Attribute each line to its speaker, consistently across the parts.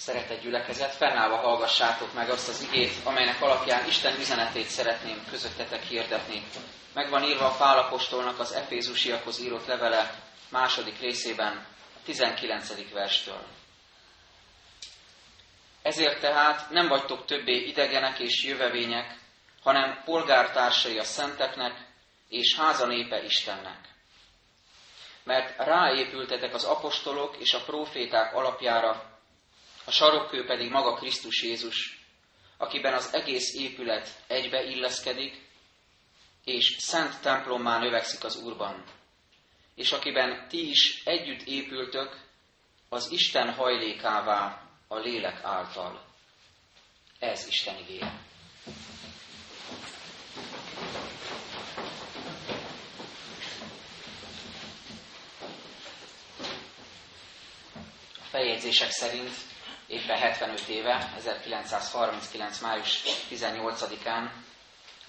Speaker 1: Szeretett gyülekezet, fennállva hallgassátok meg azt az igét, amelynek alapján Isten üzenetét szeretném közöttetek hirdetni. Megvan írva a Pálapostolnak az Efézusiakhoz írott levele második részében, a 19. verstől. Ezért tehát nem vagytok többé idegenek és jövevények, hanem polgártársai a szenteknek és háza népe Istennek. Mert ráépültetek az apostolok és a proféták alapjára, a sarokkő pedig maga Krisztus Jézus, akiben az egész épület egybe illeszkedik, és szent templommá növekszik az Úrban, és akiben ti is együtt épültök az Isten hajlékává a lélek által. Ez Isten igéje. A feljegyzések szerint éppen 75 éve, 1939. május 18-án,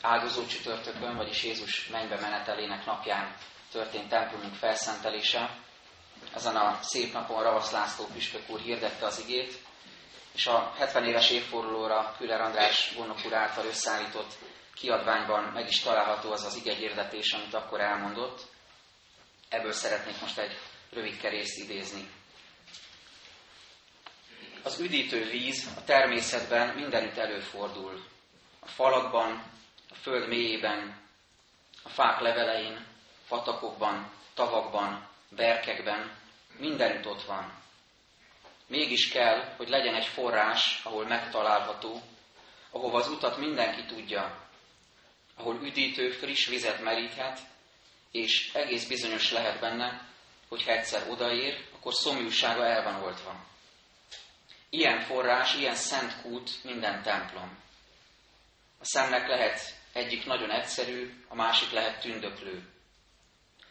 Speaker 1: áldozó csütörtökön, vagyis Jézus mennybe menetelének napján történt templomunk felszentelése. Ezen a szép napon Ravasz László püspök úr hirdette az igét, és a 70 éves évfordulóra Küller András gondok úr által összeállított kiadványban meg is található az az ige hirdetés, amit akkor elmondott. Ebből szeretnék most egy rövid kerészt idézni. Az üdítő víz a természetben mindenütt előfordul. A falakban, a föld mélyében, a fák levelein, patakokban, tavakban, berkekben, mindenütt ott van. Mégis kell, hogy legyen egy forrás, ahol megtalálható, ahova az utat mindenki tudja, ahol üdítő, friss vizet meríthet, és egész bizonyos lehet benne, hogy ha egyszer odaér, akkor szomjúsága el van oltva. Ilyen forrás, ilyen szent kút minden templom. A szemnek lehet egyik nagyon egyszerű, a másik lehet tündöklő.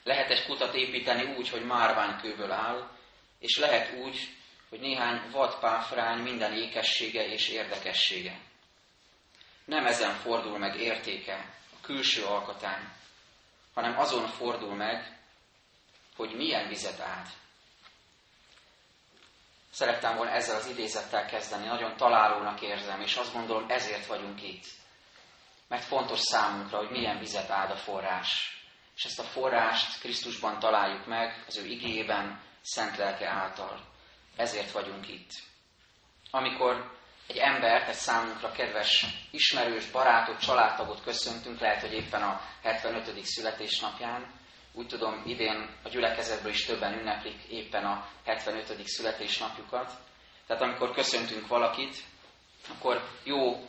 Speaker 1: Lehet egy kutat építeni úgy, hogy márványkőből áll, és lehet úgy, hogy néhány vadpáfrány minden ékessége és érdekessége. Nem ezen fordul meg értéke, a külső alkotán, hanem azon fordul meg, hogy milyen vizet áld. Szerettem volna ezzel az idézettel kezdeni, nagyon találónak érzem, és azt gondolom, ezért vagyunk itt. Mert fontos számunkra, hogy milyen vizet áld a forrás. És ezt a forrást Krisztusban találjuk meg, az ő igében, szent lelke által. Ezért vagyunk itt. Amikor egy embert, egy számunkra kedves, ismerős, barátot, családtagot köszöntünk, lehet, hogy éppen a 75. születésnapján, úgy tudom, idén a gyülekezetből is többen ünneplik éppen a 75. születésnapjukat. Tehát amikor köszöntünk valakit, akkor jó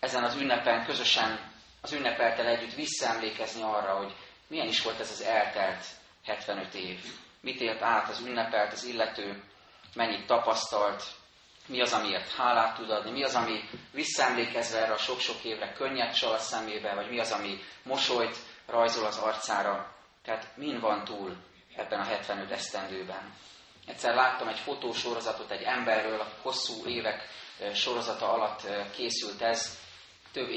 Speaker 1: ezen az ünnepen közösen az ünnepeltel együtt visszaemlékezni arra, hogy milyen is volt ez az eltelt 75 év. Mit élt át az ünnepelt, az illető, mennyit tapasztalt, mi az, amiért hálát tud adni, mi az, ami visszaemlékezve erre a sok-sok évre könnyet csal a szemébe, vagy mi az, ami mosolyt rajzol az arcára. Tehát min van túl ebben a 75 esztendőben. Egyszer láttam egy fotósorozatot egy emberről, a hosszú évek sorozata alatt készült ez, több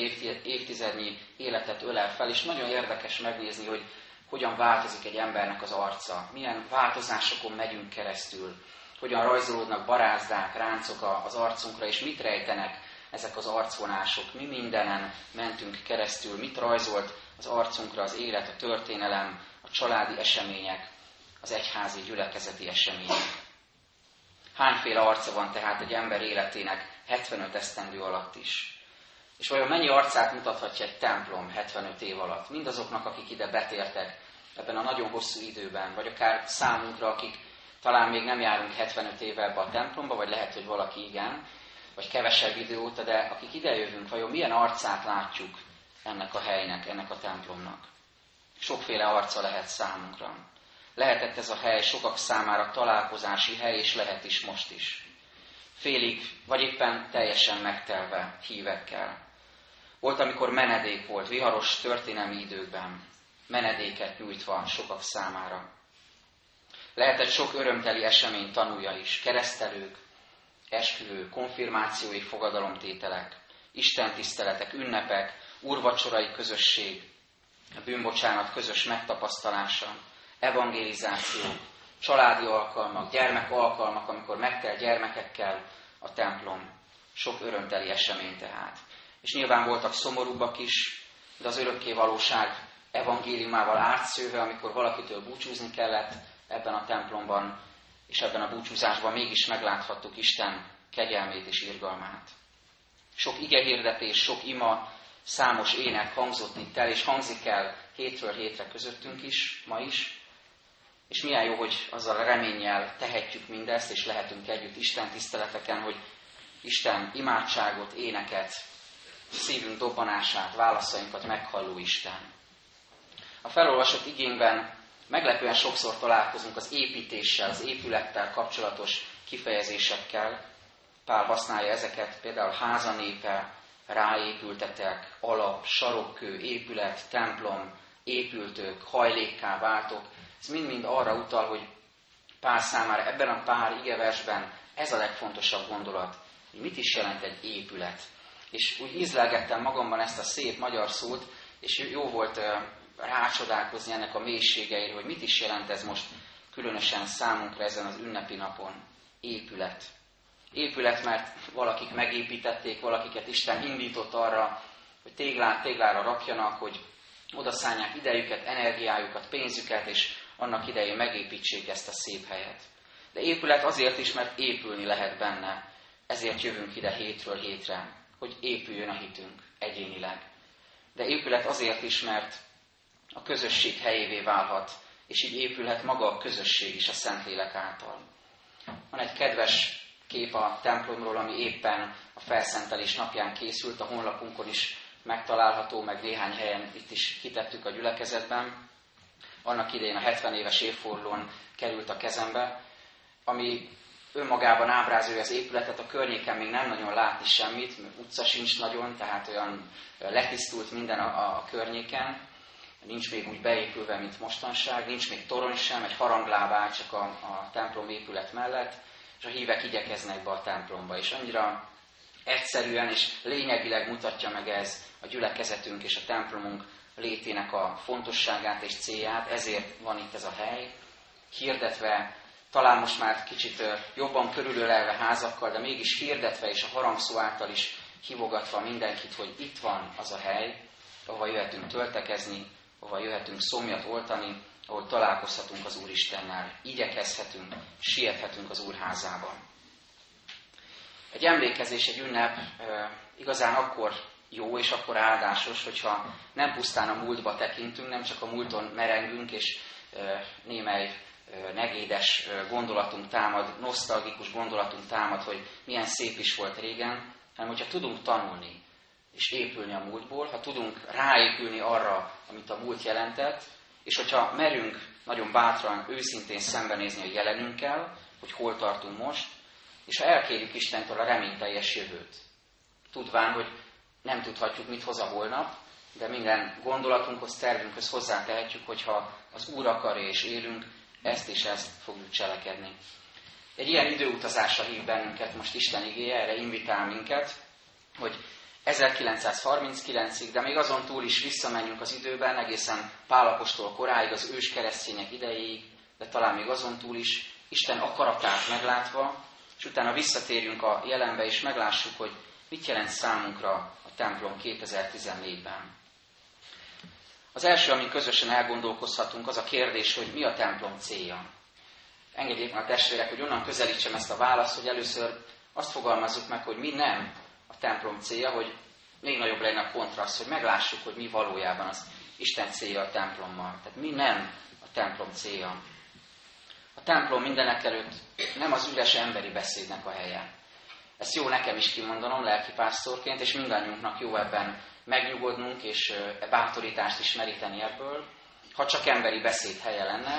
Speaker 1: évtizednyi életet ölel fel, és nagyon érdekes megnézni, hogy hogyan változik egy embernek az arca, milyen változásokon megyünk keresztül, hogyan rajzolódnak barázdák, ráncok az arcunkra, és mit rejtenek ezek az arcvonások, mi mindenen mentünk keresztül, mit rajzolt az arcunkra az élet, a történelem, a családi események, az egyházi gyülekezeti események. Hányféle arca van tehát egy ember életének 75 esztendő alatt is? És vajon mennyi arcát mutathatja egy templom 75 év alatt? Mindazoknak, akik ide betértek ebben a nagyon hosszú időben, vagy akár számunkra, akik talán még nem járunk 75 éve ebbe a templomba, vagy lehet, hogy valaki igen, vagy kevesebb idő óta, de akik idejövünk, vajon milyen arcát látjuk ennek a helynek, ennek a templomnak? Sokféle arca lehet számunkra. Lehetett ez a hely sokak számára találkozási hely, és lehet is most is. Félig, vagy éppen teljesen megtelve hívekkel. Volt, amikor menedék volt, viharos történelmi időkben, menedéket nyújtva sokak számára. Lehetett sok örömteli esemény tanúja is, keresztelők, esküvő, konfirmációi fogadalomtételek, istentiszteletek, ünnepek, úrvacsorai közösség, a bűnbocsánat közös megtapasztalása, evangelizáció, családi alkalmak, gyermek alkalmak, amikor megtel gyermekekkel a templom. Sok örömteli esemény tehát. És nyilván voltak szomorúbbak is, de az örökké valóság evangéliumával átszőve, amikor valakitől búcsúzni kellett ebben a templomban, és ebben a búcsúzásban mégis megláthattuk Isten kegyelmét és irgalmát. Sok igehirdetés, sok ima, számos ének hangzott itt el, és hangzik el hétről hétre közöttünk is, ma is. És milyen jó, hogy azzal a reménnyel tehetjük mindezt, és lehetünk együtt Isten tiszteleteken, hogy Isten imádságot, éneket, szívünk dobbanását, válaszainkat meghalló Isten. A felolvasott igényben meglepően sokszor találkozunk az építéssel, az épülettel kapcsolatos kifejezésekkel. Pál használja ezeket, például házanépe, ráépültetek, alap, sarokkő, épület, templom, épültők, hajlékká váltok. Ez mind-mind arra utal, hogy Pál számára ebben a pár igeversben ez a legfontosabb gondolat, hogy mit is jelent egy épület. És úgy ízlelgettem magamban ezt a szép magyar szót, és jó volt rácsodálkozni ennek a mélységeire, hogy mit is jelent ez most különösen számunkra ezen az ünnepi napon. Épület. Épület, mert valakik megépítették, valakiket Isten indított arra, hogy téglát téglára rakjanak, hogy odaszállják idejüket, energiájukat, pénzüket, és annak idején megépítsék ezt a szép helyet. De épület azért is, mert épülni lehet benne. Ezért jövünk ide hétről hétre, hogy épüljön a hitünk egyénileg. De épület azért is, mert a közösség helyévé válhat, és így épülhet maga a közösség is a Szentlélek által. Van egy kedves kép a templomról, ami éppen a felszentelés napján készült, a honlapunkon is megtalálható, meg néhány helyen itt is kitettük a gyülekezetben. Annak idején a 70 éves évfordulón került a kezembe, ami önmagában ábrázolja az épületet, a környéken még nem nagyon látni semmit, mert utca sincs nagyon, tehát olyan letisztult minden a, a környéken, nincs még úgy beépülve, mint mostanság, nincs még torony sem, egy harangláb csak a, a templom épület mellett, és a hívek igyekeznek be a templomba, és annyira egyszerűen és lényegileg mutatja meg ez a gyülekezetünk és a templomunk létének a fontosságát és célját, ezért van itt ez a hely, hirdetve, talán most már kicsit jobban körülölelve házakkal, de mégis hirdetve és a harangszó által is hívogatva mindenkit, hogy itt van az a hely, ahova jöhetünk töltekezni, ahova jöhetünk szomjat oltani, ahol találkozhatunk az Úristennel, igyekezhetünk, siethetünk az Úrházában. Egy emlékezés, egy ünnep igazán akkor jó és akkor áldásos, hogyha nem pusztán a múltba tekintünk, nem csak a múlton merengünk, és némely negédes gondolatunk támad, nosztalgikus gondolatunk támad, hogy milyen szép is volt régen, hanem hogyha tudunk tanulni és épülni a múltból, ha tudunk ráépülni arra, amit a múlt jelentett, és hogyha merünk nagyon bátran, őszintén szembenézni a jelenünkkel, hogy hol tartunk most, és ha elkérjük Istentől a reményteljes jövőt, tudván, hogy nem tudhatjuk, mit hoz a holnap, de minden gondolatunkhoz, tervünkhöz hozzátehetjük, hogyha az Úr akarja és élünk, ezt és ezt fogjuk cselekedni. Egy ilyen időutazásra hív bennünket most Isten igéje, erre invitál minket, hogy 1939-ig, de még azon túl is visszamenjünk az időben, egészen Pálapostól koráig, az ős keresztények idejéig, de talán még azon túl is, Isten akaratát meglátva, és utána visszatérjünk a jelenbe, és meglássuk, hogy mit jelent számunkra a templom 2014-ben. Az első, amin közösen elgondolkozhatunk, az a kérdés, hogy mi a templom célja. Engedjék meg a testvérek, hogy onnan közelítsem ezt a választ, hogy először azt fogalmazzuk meg, hogy mi nem a templom célja, hogy még nagyobb legyen a kontraszt, hogy meglássuk, hogy mi valójában az Isten célja a templommal. Tehát mi nem a templom célja. A templom mindenek előtt nem az üres emberi beszédnek a helye. Ezt jó nekem is kimondanom lelkipásztorként, és mindannyiunknak jó ebben megnyugodnunk, és e bátorítást is meríteni ebből. Ha csak emberi beszéd helye lenne,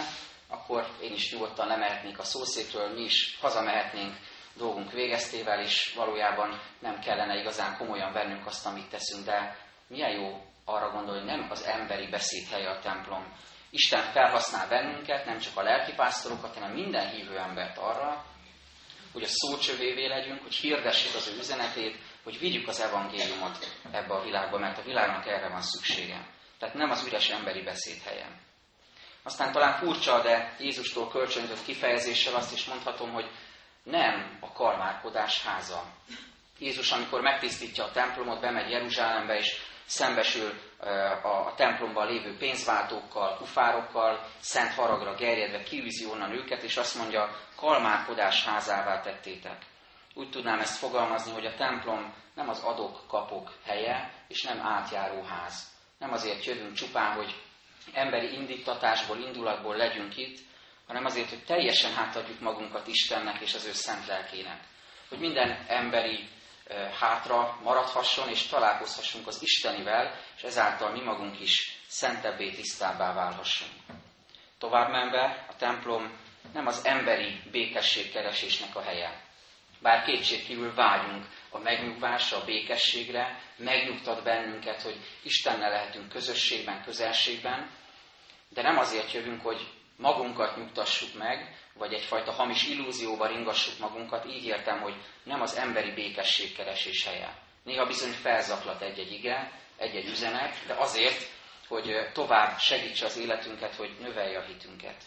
Speaker 1: akkor én is nyugodtan lemehetnék a szószékről, mi is hazamehetnénk dolgunk végeztével, és valójában nem kellene igazán komolyan vennünk azt, amit teszünk, de milyen jó arra gondolni, hogy nem az emberi beszéd helye a templom. Isten felhasznál bennünket, nem csak a lelkipásztorokat, hanem minden hívő embert arra, hogy a szócsövévé legyünk, hogy hirdessük az ő üzenetét, hogy vigyük az evangéliumot ebbe a világba, mert a világnak erre van szüksége. Tehát nem az üres emberi beszéd helye. Aztán talán furcsa, de Jézustól kölcsönzött kifejezéssel azt is mondhatom, hogy nem a karmárkodás háza. Jézus, amikor megtisztítja a templomot, bemegy Jeruzsálembe, és szembesül a templomban lévő pénzváltókkal, kufárokkal, szent haragra gerjedve kiűzi onnan őket, és azt mondja, kalmárkodás házává tettétek. Úgy tudnám ezt fogalmazni, hogy a templom nem az adok-kapok helye, és nem átjáró ház. Nem azért jövünk csupán, hogy emberi indítatásból, indulatból legyünk itt, hanem azért, hogy teljesen hátadjuk magunkat Istennek és az ő szent lelkének. Hogy minden emberi hátra maradhasson, és találkozhassunk az Istenivel, és ezáltal mi magunk is szentebbé, tisztábbá válhassunk. Tovább menve, a templom nem az emberi békességkeresésnek a helye. Bár kétségkívül vágyunk a megnyugvásra, a békességre, megnyugtat bennünket, hogy Istennel lehetünk közösségben, közelségben, de nem azért jövünk, hogy magunkat nyugtassuk meg, vagy egyfajta hamis illúzióba ringassuk magunkat, így értem, hogy nem az emberi békességkeresés helye. Néha bizony felzaklat egy-egy ige, egy-egy üzenet, de azért, hogy tovább segítse az életünket, hogy növelje a hitünket.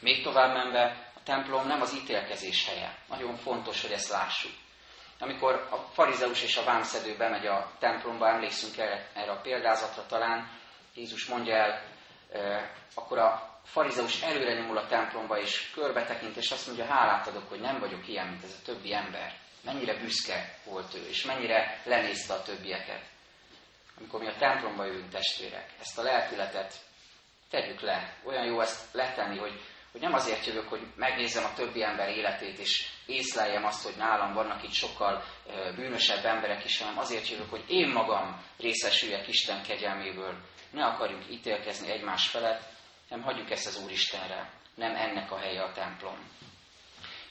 Speaker 1: Még tovább menve, a templom nem az ítélkezés helye. Nagyon fontos, hogy ezt lássuk. Amikor a farizeus és a vámszedő bemegy a templomba, emlékszünk erre, erre a példázatra talán, Jézus mondja el, akkor a farizeus előre nyomul a templomba, és körbe tekint, és azt mondja, hálát adok, hogy nem vagyok ilyen, mint ez a többi ember. Mennyire büszke volt ő, és mennyire lenézte a többieket. Amikor mi a templomba jövünk, testvérek, ezt a lelkületet tegyük le. Olyan jó ezt letenni, hogy, hogy nem azért jövök, hogy megnézzem a többi ember életét, és észleljem azt, hogy nálam vannak itt sokkal bűnösebb emberek is, hanem azért jövök, hogy én magam részesüljek Isten kegyelméből. Ne akarjunk ítélkezni egymás felett, nem hagyjuk ezt az Úristenre. Nem ennek a helye a templom.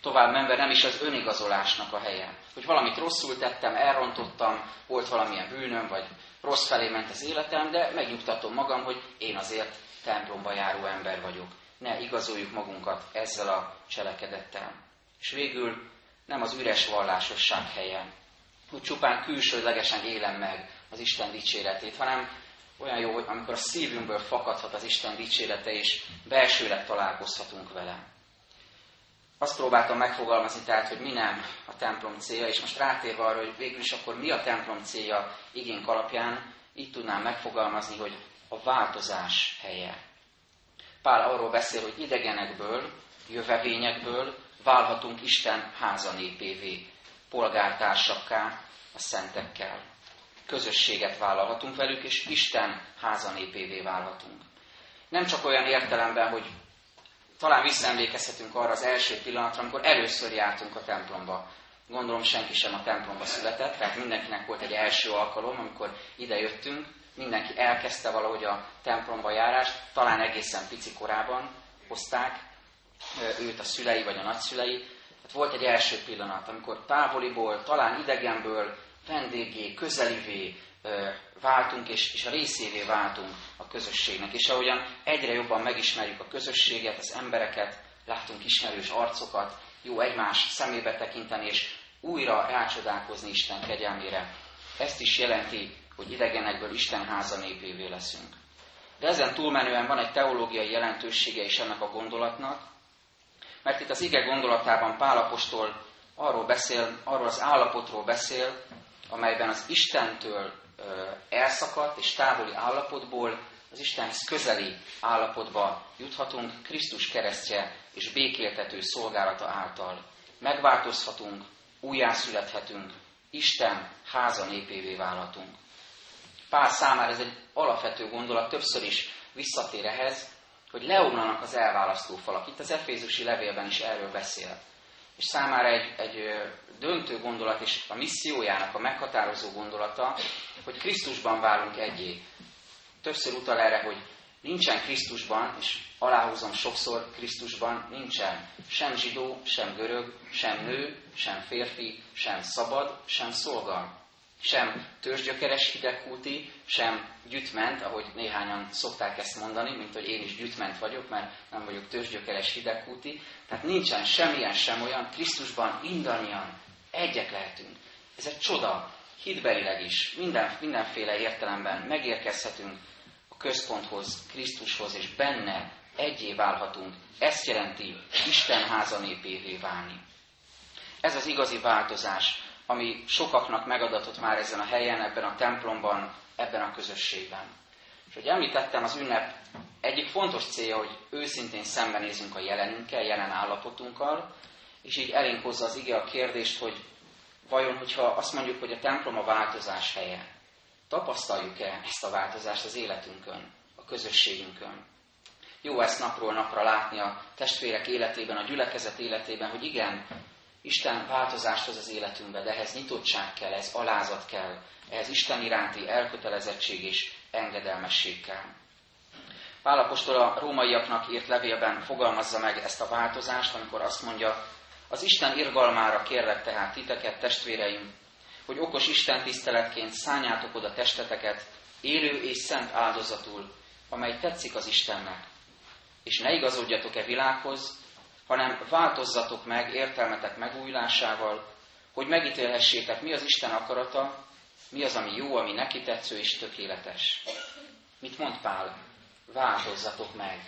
Speaker 1: Tovább menve nem is az önigazolásnak a helye. Hogy valamit rosszul tettem, elrontottam, volt valamilyen bűnöm, vagy rossz felé ment az életem, de megnyugtatom magam, hogy én azért templomba járó ember vagyok. Ne igazoljuk magunkat ezzel a cselekedettel. És végül nem az üres vallásosság helye, hogy csupán külsőlegesen élem meg az Isten dicséretét, hanem olyan jó, hogy amikor a szívünkből fakadhat az Isten dicsérete, és belsőleg találkozhatunk vele. Azt próbáltam megfogalmazni tehát, hogy mi nem a templom célja, és most rátérve arra, hogy végül is akkor mi a templom célja igénk alapján, így tudnám megfogalmazni, hogy a változás helye. Pál arról beszél, hogy idegenekből, jövevényekből válhatunk Isten házanépévé, polgártársakká, a szentekkel közösséget vállalhatunk velük, és Isten házanépévé válhatunk. Nem csak olyan értelemben, hogy talán visszaemlékezhetünk arra az első pillanatra, amikor először jártunk a templomba. Gondolom senki sem a templomba született, tehát mindenkinek volt egy első alkalom, amikor ide jöttünk, mindenki elkezdte valahogy a templomba járást, talán egészen pici korában hozták őt a szülei vagy a nagyszülei. Tehát volt egy első pillanat, amikor távoliból, talán idegenből vendégé, közelivé váltunk, és, és a részévé váltunk a közösségnek. És ahogyan egyre jobban megismerjük a közösséget, az embereket, látunk ismerős arcokat, jó egymás szemébe tekinteni, és újra elcsodálkozni Isten kegyelmére. Ezt is jelenti, hogy idegenekből Isten háza népévé leszünk. De ezen túlmenően van egy teológiai jelentősége is ennek a gondolatnak, mert itt az ige gondolatában Pálapostól arról beszél, arról az állapotról beszél, amelyben az Istentől elszakadt és távoli állapotból az Istenhez közeli állapotba juthatunk Krisztus keresztje és békéltető szolgálata által. Megváltozhatunk, újjászülethetünk, Isten háza népévé válhatunk. Pál számára ez egy alapvető gondolat, többször is visszatér ehhez, hogy leomlanak az elválasztó falak. Itt az Efézusi levélben is erről beszél. És számára egy, egy döntő gondolat és a missziójának a meghatározó gondolata, hogy Krisztusban válunk egyé. Többször utal erre, hogy nincsen Krisztusban, és aláhúzom sokszor, Krisztusban nincsen sem zsidó, sem görög, sem nő, sem férfi, sem szabad, sem szolga. Sem törzsgyökeres hidegkúti, sem gyütment, ahogy néhányan szokták ezt mondani, mint hogy én is gyütment vagyok, mert nem vagyok törzsgyökeres hidegkúti. Tehát nincsen semmilyen sem olyan, Krisztusban mindannyian Egyek lehetünk. Ez egy csoda, hitbelileg is, minden, mindenféle értelemben megérkezhetünk a központhoz, Krisztushoz, és benne egyé válhatunk. Ezt jelenti Isten háza népévé válni. Ez az igazi változás, ami sokaknak megadatott már ezen a helyen, ebben a templomban, ebben a közösségben. És hogy említettem, az ünnep egyik fontos célja, hogy őszintén szembenézünk a jelenünkkel, jelen állapotunkkal, és így elénk hozza az ige a kérdést, hogy vajon, hogyha azt mondjuk, hogy a templom a változás helye, tapasztaljuk-e ezt a változást az életünkön, a közösségünkön? Jó ezt napról napra látni a testvérek életében, a gyülekezet életében, hogy igen, Isten változást hoz az életünkbe, de ehhez nyitottság kell, ez alázat kell, ehhez Isten iránti elkötelezettség és engedelmesség kell. Pálapostól a rómaiaknak írt levélben fogalmazza meg ezt a változást, amikor azt mondja, az Isten irgalmára kérlek tehát titeket, testvéreim, hogy okos Isten tiszteletként szálljátok oda testeteket, élő és szent áldozatul, amely tetszik az Istennek. És ne igazodjatok-e világhoz, hanem változzatok meg értelmetek megújulásával, hogy megítélhessétek, mi az Isten akarata, mi az, ami jó, ami neki tetsző és tökéletes. Mit mond Pál? Változzatok meg.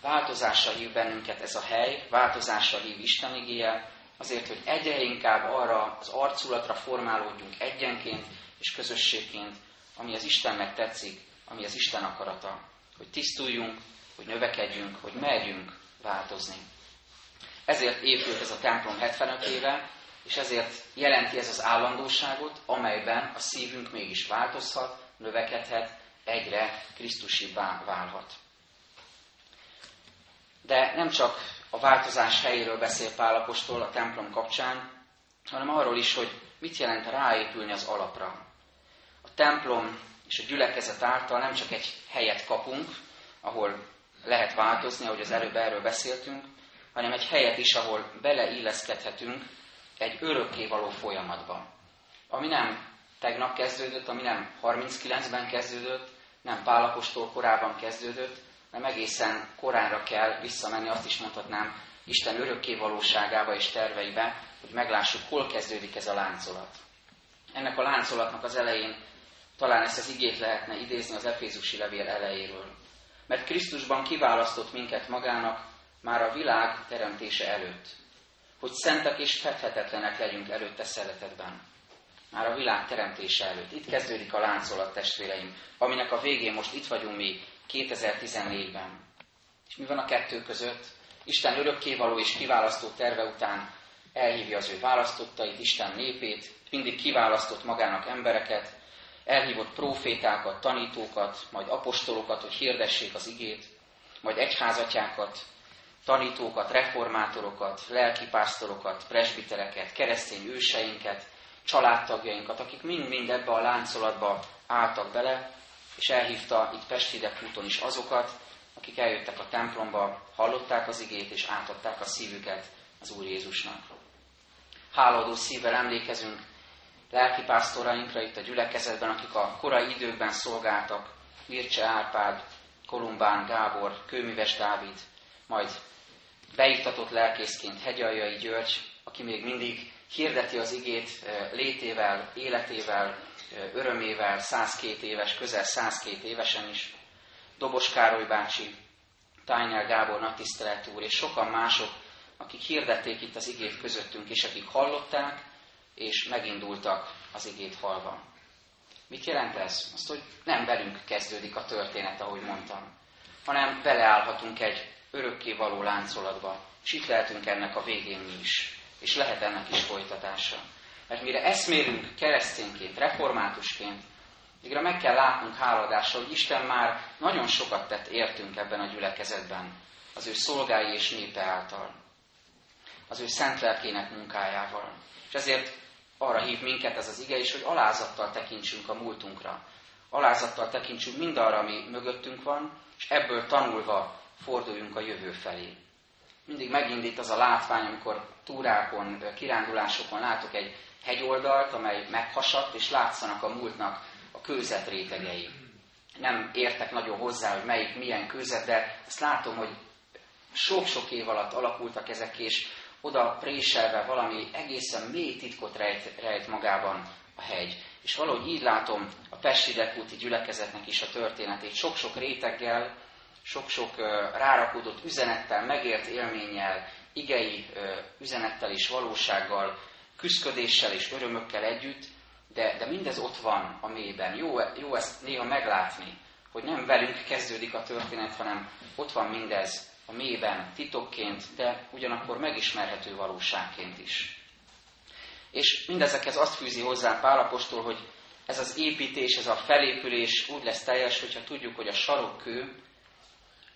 Speaker 1: Változásra hív bennünket ez a hely, változásra hív Isten igéje, azért, hogy egyre inkább arra az arculatra formálódjunk egyenként és közösségként, ami az Istennek tetszik, ami az Isten akarata. Hogy tisztuljunk, hogy növekedjünk, hogy merjünk változni. Ezért épült ez a templom 75 éve, és ezért jelenti ez az állandóságot, amelyben a szívünk mégis változhat, növekedhet, egyre Krisztusibbá válhat. De nem csak a változás helyéről beszél Pálapostól a templom kapcsán, hanem arról is, hogy mit jelent ráépülni az alapra. A templom és a gyülekezet által nem csak egy helyet kapunk, ahol lehet változni, ahogy az előbb erről beszéltünk, hanem egy helyet is, ahol beleilleszkedhetünk egy örökkévaló folyamatba. Ami nem tegnap kezdődött, ami nem 39-ben kezdődött, nem Pálapostól korában kezdődött, hanem egészen koránra kell visszamenni, azt is mondhatnám, Isten örökké valóságába és terveibe, hogy meglássuk, hol kezdődik ez a láncolat. Ennek a láncolatnak az elején talán ezt az igét lehetne idézni az Efézusi levél elejéről. Mert Krisztusban kiválasztott minket magának már a világ teremtése előtt, hogy szentek és fedhetetlenek legyünk előtte szeretetben. Már a világ teremtése előtt. Itt kezdődik a láncolat, testvéreim, aminek a végén most itt vagyunk mi 2014-ben. És mi van a kettő között? Isten örökkévaló és kiválasztó terve után elhívja az ő választottait, Isten népét, mindig kiválasztott magának embereket, elhívott profétákat, tanítókat, majd apostolokat, hogy hirdessék az igét, majd egyházatyákat, tanítókat, reformátorokat, lelkipásztorokat, presbitereket, keresztény őseinket, családtagjainkat, akik mind-mind ebbe a láncolatba álltak bele, és elhívta itt Pestidekúton is azokat, akik eljöttek a templomba, hallották az igét, és átadták a szívüket az Úr Jézusnak. Háladó szívvel emlékezünk lelkipásztorainkra itt a gyülekezetben, akik a korai időkben szolgáltak, Mircse Árpád, Kolumbán Gábor, Kőműves Dávid, majd beiktatott lelkészként Hegyaljai György, aki még mindig hirdeti az igét létével, életével, örömével, 102 éves, közel 102 évesen is. Dobos Károly bácsi, Tájnál Gábor nagytisztelet úr, és sokan mások, akik hirdették itt az igét közöttünk, és akik hallották, és megindultak az igét halva. Mit jelent ez? Azt, hogy nem velünk kezdődik a történet, ahogy mondtam, hanem beleállhatunk egy örökké való láncolatba, és itt lehetünk ennek a végén mi is, és lehet ennek is folytatása. Mert mire eszmélünk keresztényként, reformátusként, Végre meg kell látnunk háladással, hogy Isten már nagyon sokat tett értünk ebben a gyülekezetben, az ő szolgái és népe által, az ő szent lelkének munkájával. És ezért arra hív minket ez az ige is, hogy alázattal tekintsünk a múltunkra. Alázattal tekintsünk mindarra, ami mögöttünk van, és ebből tanulva forduljunk a jövő felé. Mindig megindít az a látvány, amikor túrákon, kirándulásokon látok egy hegyoldalt, amely meghasadt, és látszanak a múltnak a kőzet rétegei. Nem értek nagyon hozzá, hogy melyik milyen kőzet, de azt látom, hogy sok-sok év alatt alakultak ezek, és oda préselve valami egészen mély titkot rejt, rejt magában a hegy. És valahogy így látom a Pesti Dekúti gyülekezetnek is a történetét, sok-sok réteggel, sok-sok rárakódott üzenettel, megért élménnyel, igei üzenettel és valósággal, küszködéssel és örömökkel együtt, de, de mindez ott van a mélyben. Jó, jó ezt néha meglátni, hogy nem velünk kezdődik a történet, hanem ott van mindez a mélyben, titokként, de ugyanakkor megismerhető valóságként is. És mindezekhez azt fűzi hozzá Pálapostól, hogy ez az építés, ez a felépülés úgy lesz teljes, hogyha tudjuk, hogy a sarokkő,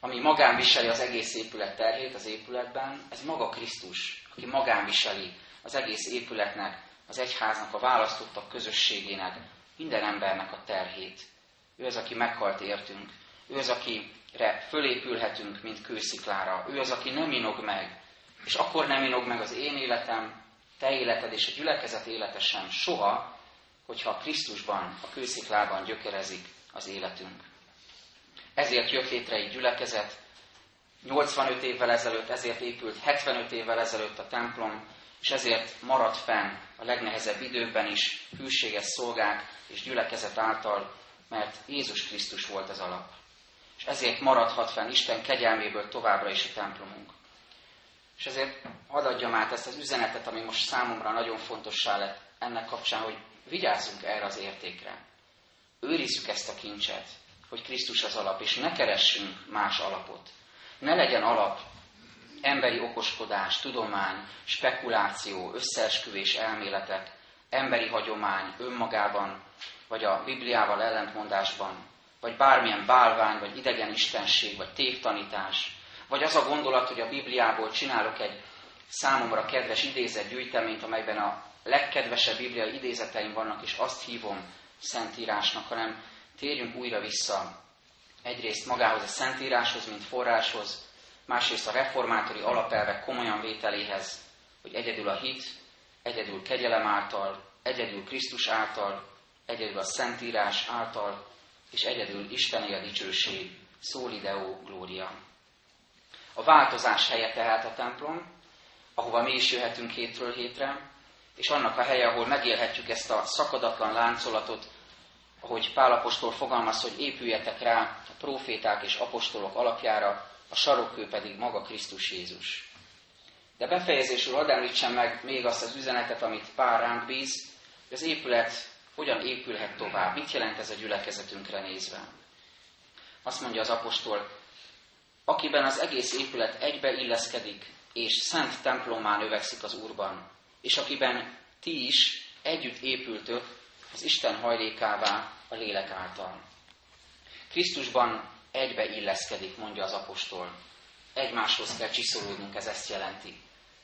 Speaker 1: ami magán viseli az egész épület terhét az épületben, ez maga Krisztus, aki magán viseli az egész épületnek, az egyháznak, a választottak közösségének, minden embernek a terhét. Ő az, aki meghalt értünk. Ő az, akire fölépülhetünk, mint kősziklára. Ő az, aki nem inog meg. És akkor nem inog meg az én életem, te életed és a gyülekezet élete sem soha, hogyha Krisztusban, a kősziklában gyökerezik az életünk. Ezért jött létre egy gyülekezet, 85 évvel ezelőtt, ezért épült 75 évvel ezelőtt a templom, és ezért maradt fenn a legnehezebb időkben is hűséges szolgák és gyülekezet által, mert Jézus Krisztus volt az alap. És ezért maradhat fenn Isten kegyelméből továbbra is a templomunk. És ezért hadd adjam át ezt az üzenetet, ami most számomra nagyon fontossá lett ennek kapcsán, hogy vigyázzunk erre az értékre. Őrizzük ezt a kincset, hogy Krisztus az alap, és ne keressünk más alapot. Ne legyen alap emberi okoskodás, tudomány, spekuláció, összeesküvés elméletek, emberi hagyomány önmagában, vagy a Bibliával ellentmondásban, vagy bármilyen bálvány, vagy idegen istenség, vagy tévtanítás, vagy az a gondolat, hogy a Bibliából csinálok egy számomra kedves idézet gyűjteményt, amelyben a legkedvesebb bibliai idézeteim vannak, és azt hívom Szentírásnak, hanem térjünk újra vissza egyrészt magához a Szentíráshoz, mint forráshoz, másrészt a reformátori alapelvek komolyan vételéhez, hogy egyedül a hit, egyedül kegyelem által, egyedül Krisztus által, egyedül a Szentírás által, és egyedül Istené a dicsőség, szóli Deo glória. A változás helye tehát a templom, ahova mi is jöhetünk hétről hétre, és annak a helye, ahol megélhetjük ezt a szakadatlan láncolatot, ahogy Pálapostól fogalmaz, hogy épüljetek rá a proféták és apostolok alapjára, a sarokkő pedig maga Krisztus Jézus. De befejezésül hadd említsem meg még azt az üzenetet, amit Pál ránk bíz, hogy az épület hogyan épülhet tovább, mit jelent ez a gyülekezetünkre nézve. Azt mondja az apostol, akiben az egész épület egybe illeszkedik, és szent templomán növekszik az Úrban, és akiben ti is együtt épültök az Isten hajlékává a lélek által. Krisztusban egybe illeszkedik, mondja az apostol. Egymáshoz kell csiszolódnunk, ez ezt jelenti.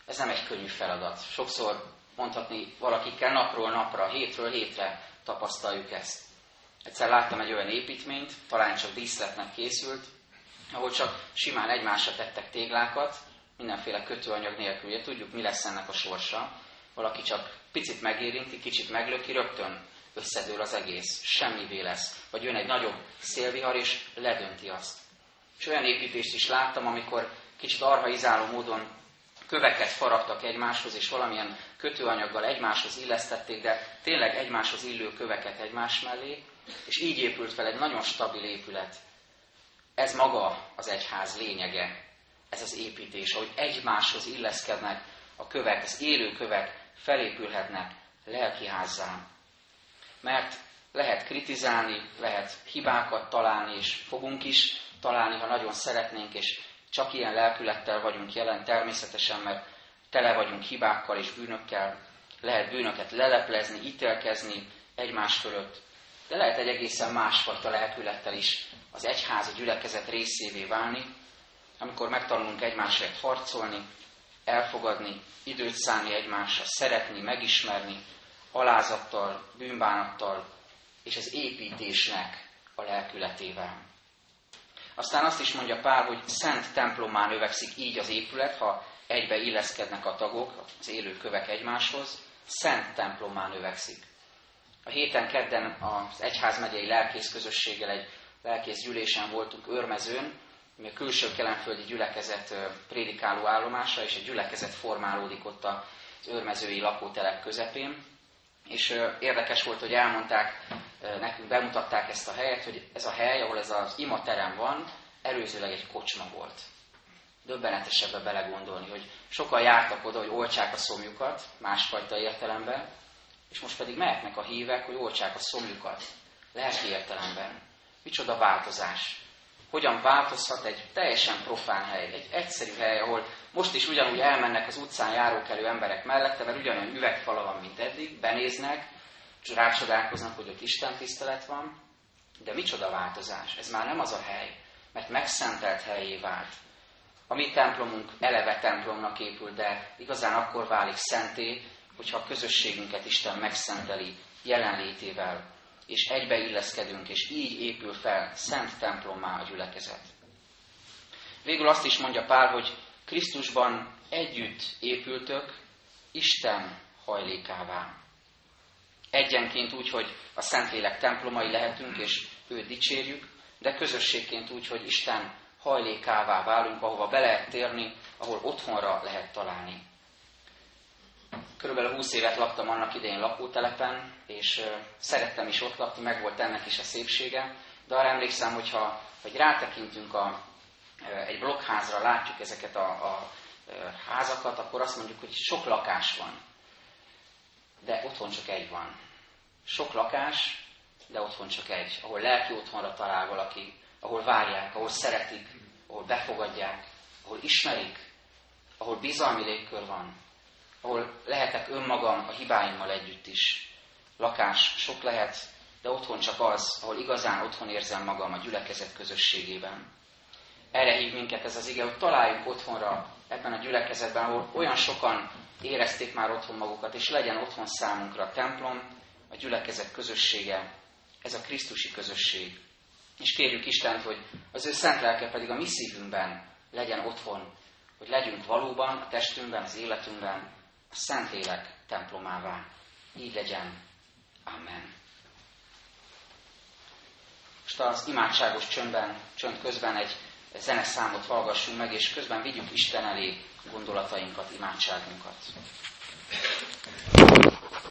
Speaker 1: Ez nem egy könnyű feladat. Sokszor mondhatni valakikkel napról napra, hétről hétre tapasztaljuk ezt. Egyszer láttam egy olyan építményt, talán csak díszletnek készült, ahol csak simán egymásra tettek téglákat, mindenféle kötőanyag nélkül. Ugye tudjuk, mi lesz ennek a sorsa. Valaki csak picit megérinti, kicsit meglöki, rögtön összedől az egész, semmivé lesz. Vagy jön egy nagyobb szélvihar, és ledönti azt. És olyan építést is láttam, amikor kicsit arhaizáló módon köveket faragtak egymáshoz, és valamilyen kötőanyaggal egymáshoz illesztették, de tényleg egymáshoz illő köveket egymás mellé, és így épült fel egy nagyon stabil épület. Ez maga az egyház lényege, ez az építés, ahogy egymáshoz illeszkednek a kövek, az élő kövek felépülhetnek lelkiházzá mert lehet kritizálni, lehet hibákat találni, és fogunk is találni, ha nagyon szeretnénk, és csak ilyen lelkülettel vagyunk jelen természetesen, mert tele vagyunk hibákkal és bűnökkel, lehet bűnöket leleplezni, ítélkezni egymás fölött, de lehet egy egészen másfajta lelkülettel is az egyház, a gyülekezet részévé válni, amikor megtanulunk egymásért harcolni, elfogadni, időt szállni egymásra, szeretni, megismerni, alázattal, bűnbánattal és az építésnek a lelkületével. Aztán azt is mondja Pál, hogy szent templomán növekszik így az épület, ha egybe illeszkednek a tagok, az élő kövek egymáshoz, szent templomán növekszik. A héten kedden az egyházmegyei lelkész közösséggel egy lelkész gyűlésen voltunk Örmezőn, ami a külső kelenföldi gyülekezet prédikáló állomása, és egy gyülekezet formálódik ott az örmezői lakótelep közepén. És érdekes volt, hogy elmondták, nekünk bemutatták ezt a helyet, hogy ez a hely, ahol ez az imaterem van, előzőleg egy kocsma volt. döbbenetesebbe belegondolni, hogy sokan jártak oda, hogy oltsák a szomjukat, másfajta értelemben, és most pedig mehetnek a hívek, hogy oltsák a szomjukat, lelki értelemben. Micsoda változás. Hogyan változhat egy teljesen profán hely, egy egyszerű hely, ahol most is ugyanúgy elmennek az utcán járókelő emberek mellette, mert ugyanolyan üvegfala van, mint eddig, benéznek, rácsodálkoznak, hogy ott Isten tisztelet van, de micsoda változás. Ez már nem az a hely, mert megszentelt helyé vált. A mi templomunk eleve templomnak épül, de igazán akkor válik szenté, hogyha a közösségünket Isten megszenteli jelenlétével, és egybe illeszkedünk, és így épül fel szent templommá a gyülekezet. Végül azt is mondja Pál, hogy Krisztusban együtt épültök Isten hajlékává. Egyenként úgy, hogy a Szentlélek templomai lehetünk, és őt dicsérjük, de közösségként úgy, hogy Isten hajlékává válunk, ahova be lehet térni, ahol otthonra lehet találni. Körülbelül 20 évet laktam annak idején lakótelepen, és szerettem is ott lakni, meg volt ennek is a szépsége, de arra emlékszem, hogyha hogy rátekintünk a, egy blokkházra, látjuk ezeket a, a házakat, akkor azt mondjuk, hogy sok lakás van. De otthon csak egy van. Sok lakás, de otthon csak egy, ahol lelki otthonra talál valaki, ahol várják, ahol szeretik, ahol befogadják, ahol ismerik, ahol bizalmi légkör van, ahol lehetek önmagam a hibáimmal együtt is. Lakás sok lehet, de otthon csak az, ahol igazán otthon érzem magam a gyülekezet közösségében. Erre hív minket ez az ige, hogy találjuk otthonra ebben a gyülekezetben, ahol olyan sokan érezték már otthon magukat, és legyen otthon számunkra a templom, a gyülekezet közössége, ez a Krisztusi közösség. És kérjük Istent, hogy az ő szent lelke pedig a mi szívünkben legyen otthon, hogy legyünk valóban a testünkben, az életünkben a Szentlélek templomává. Így legyen. Amen. Most az imádságos csöndben, csönd közben egy zeneszámot hallgassunk meg, és közben vigyük Isten elé gondolatainkat, imádságunkat.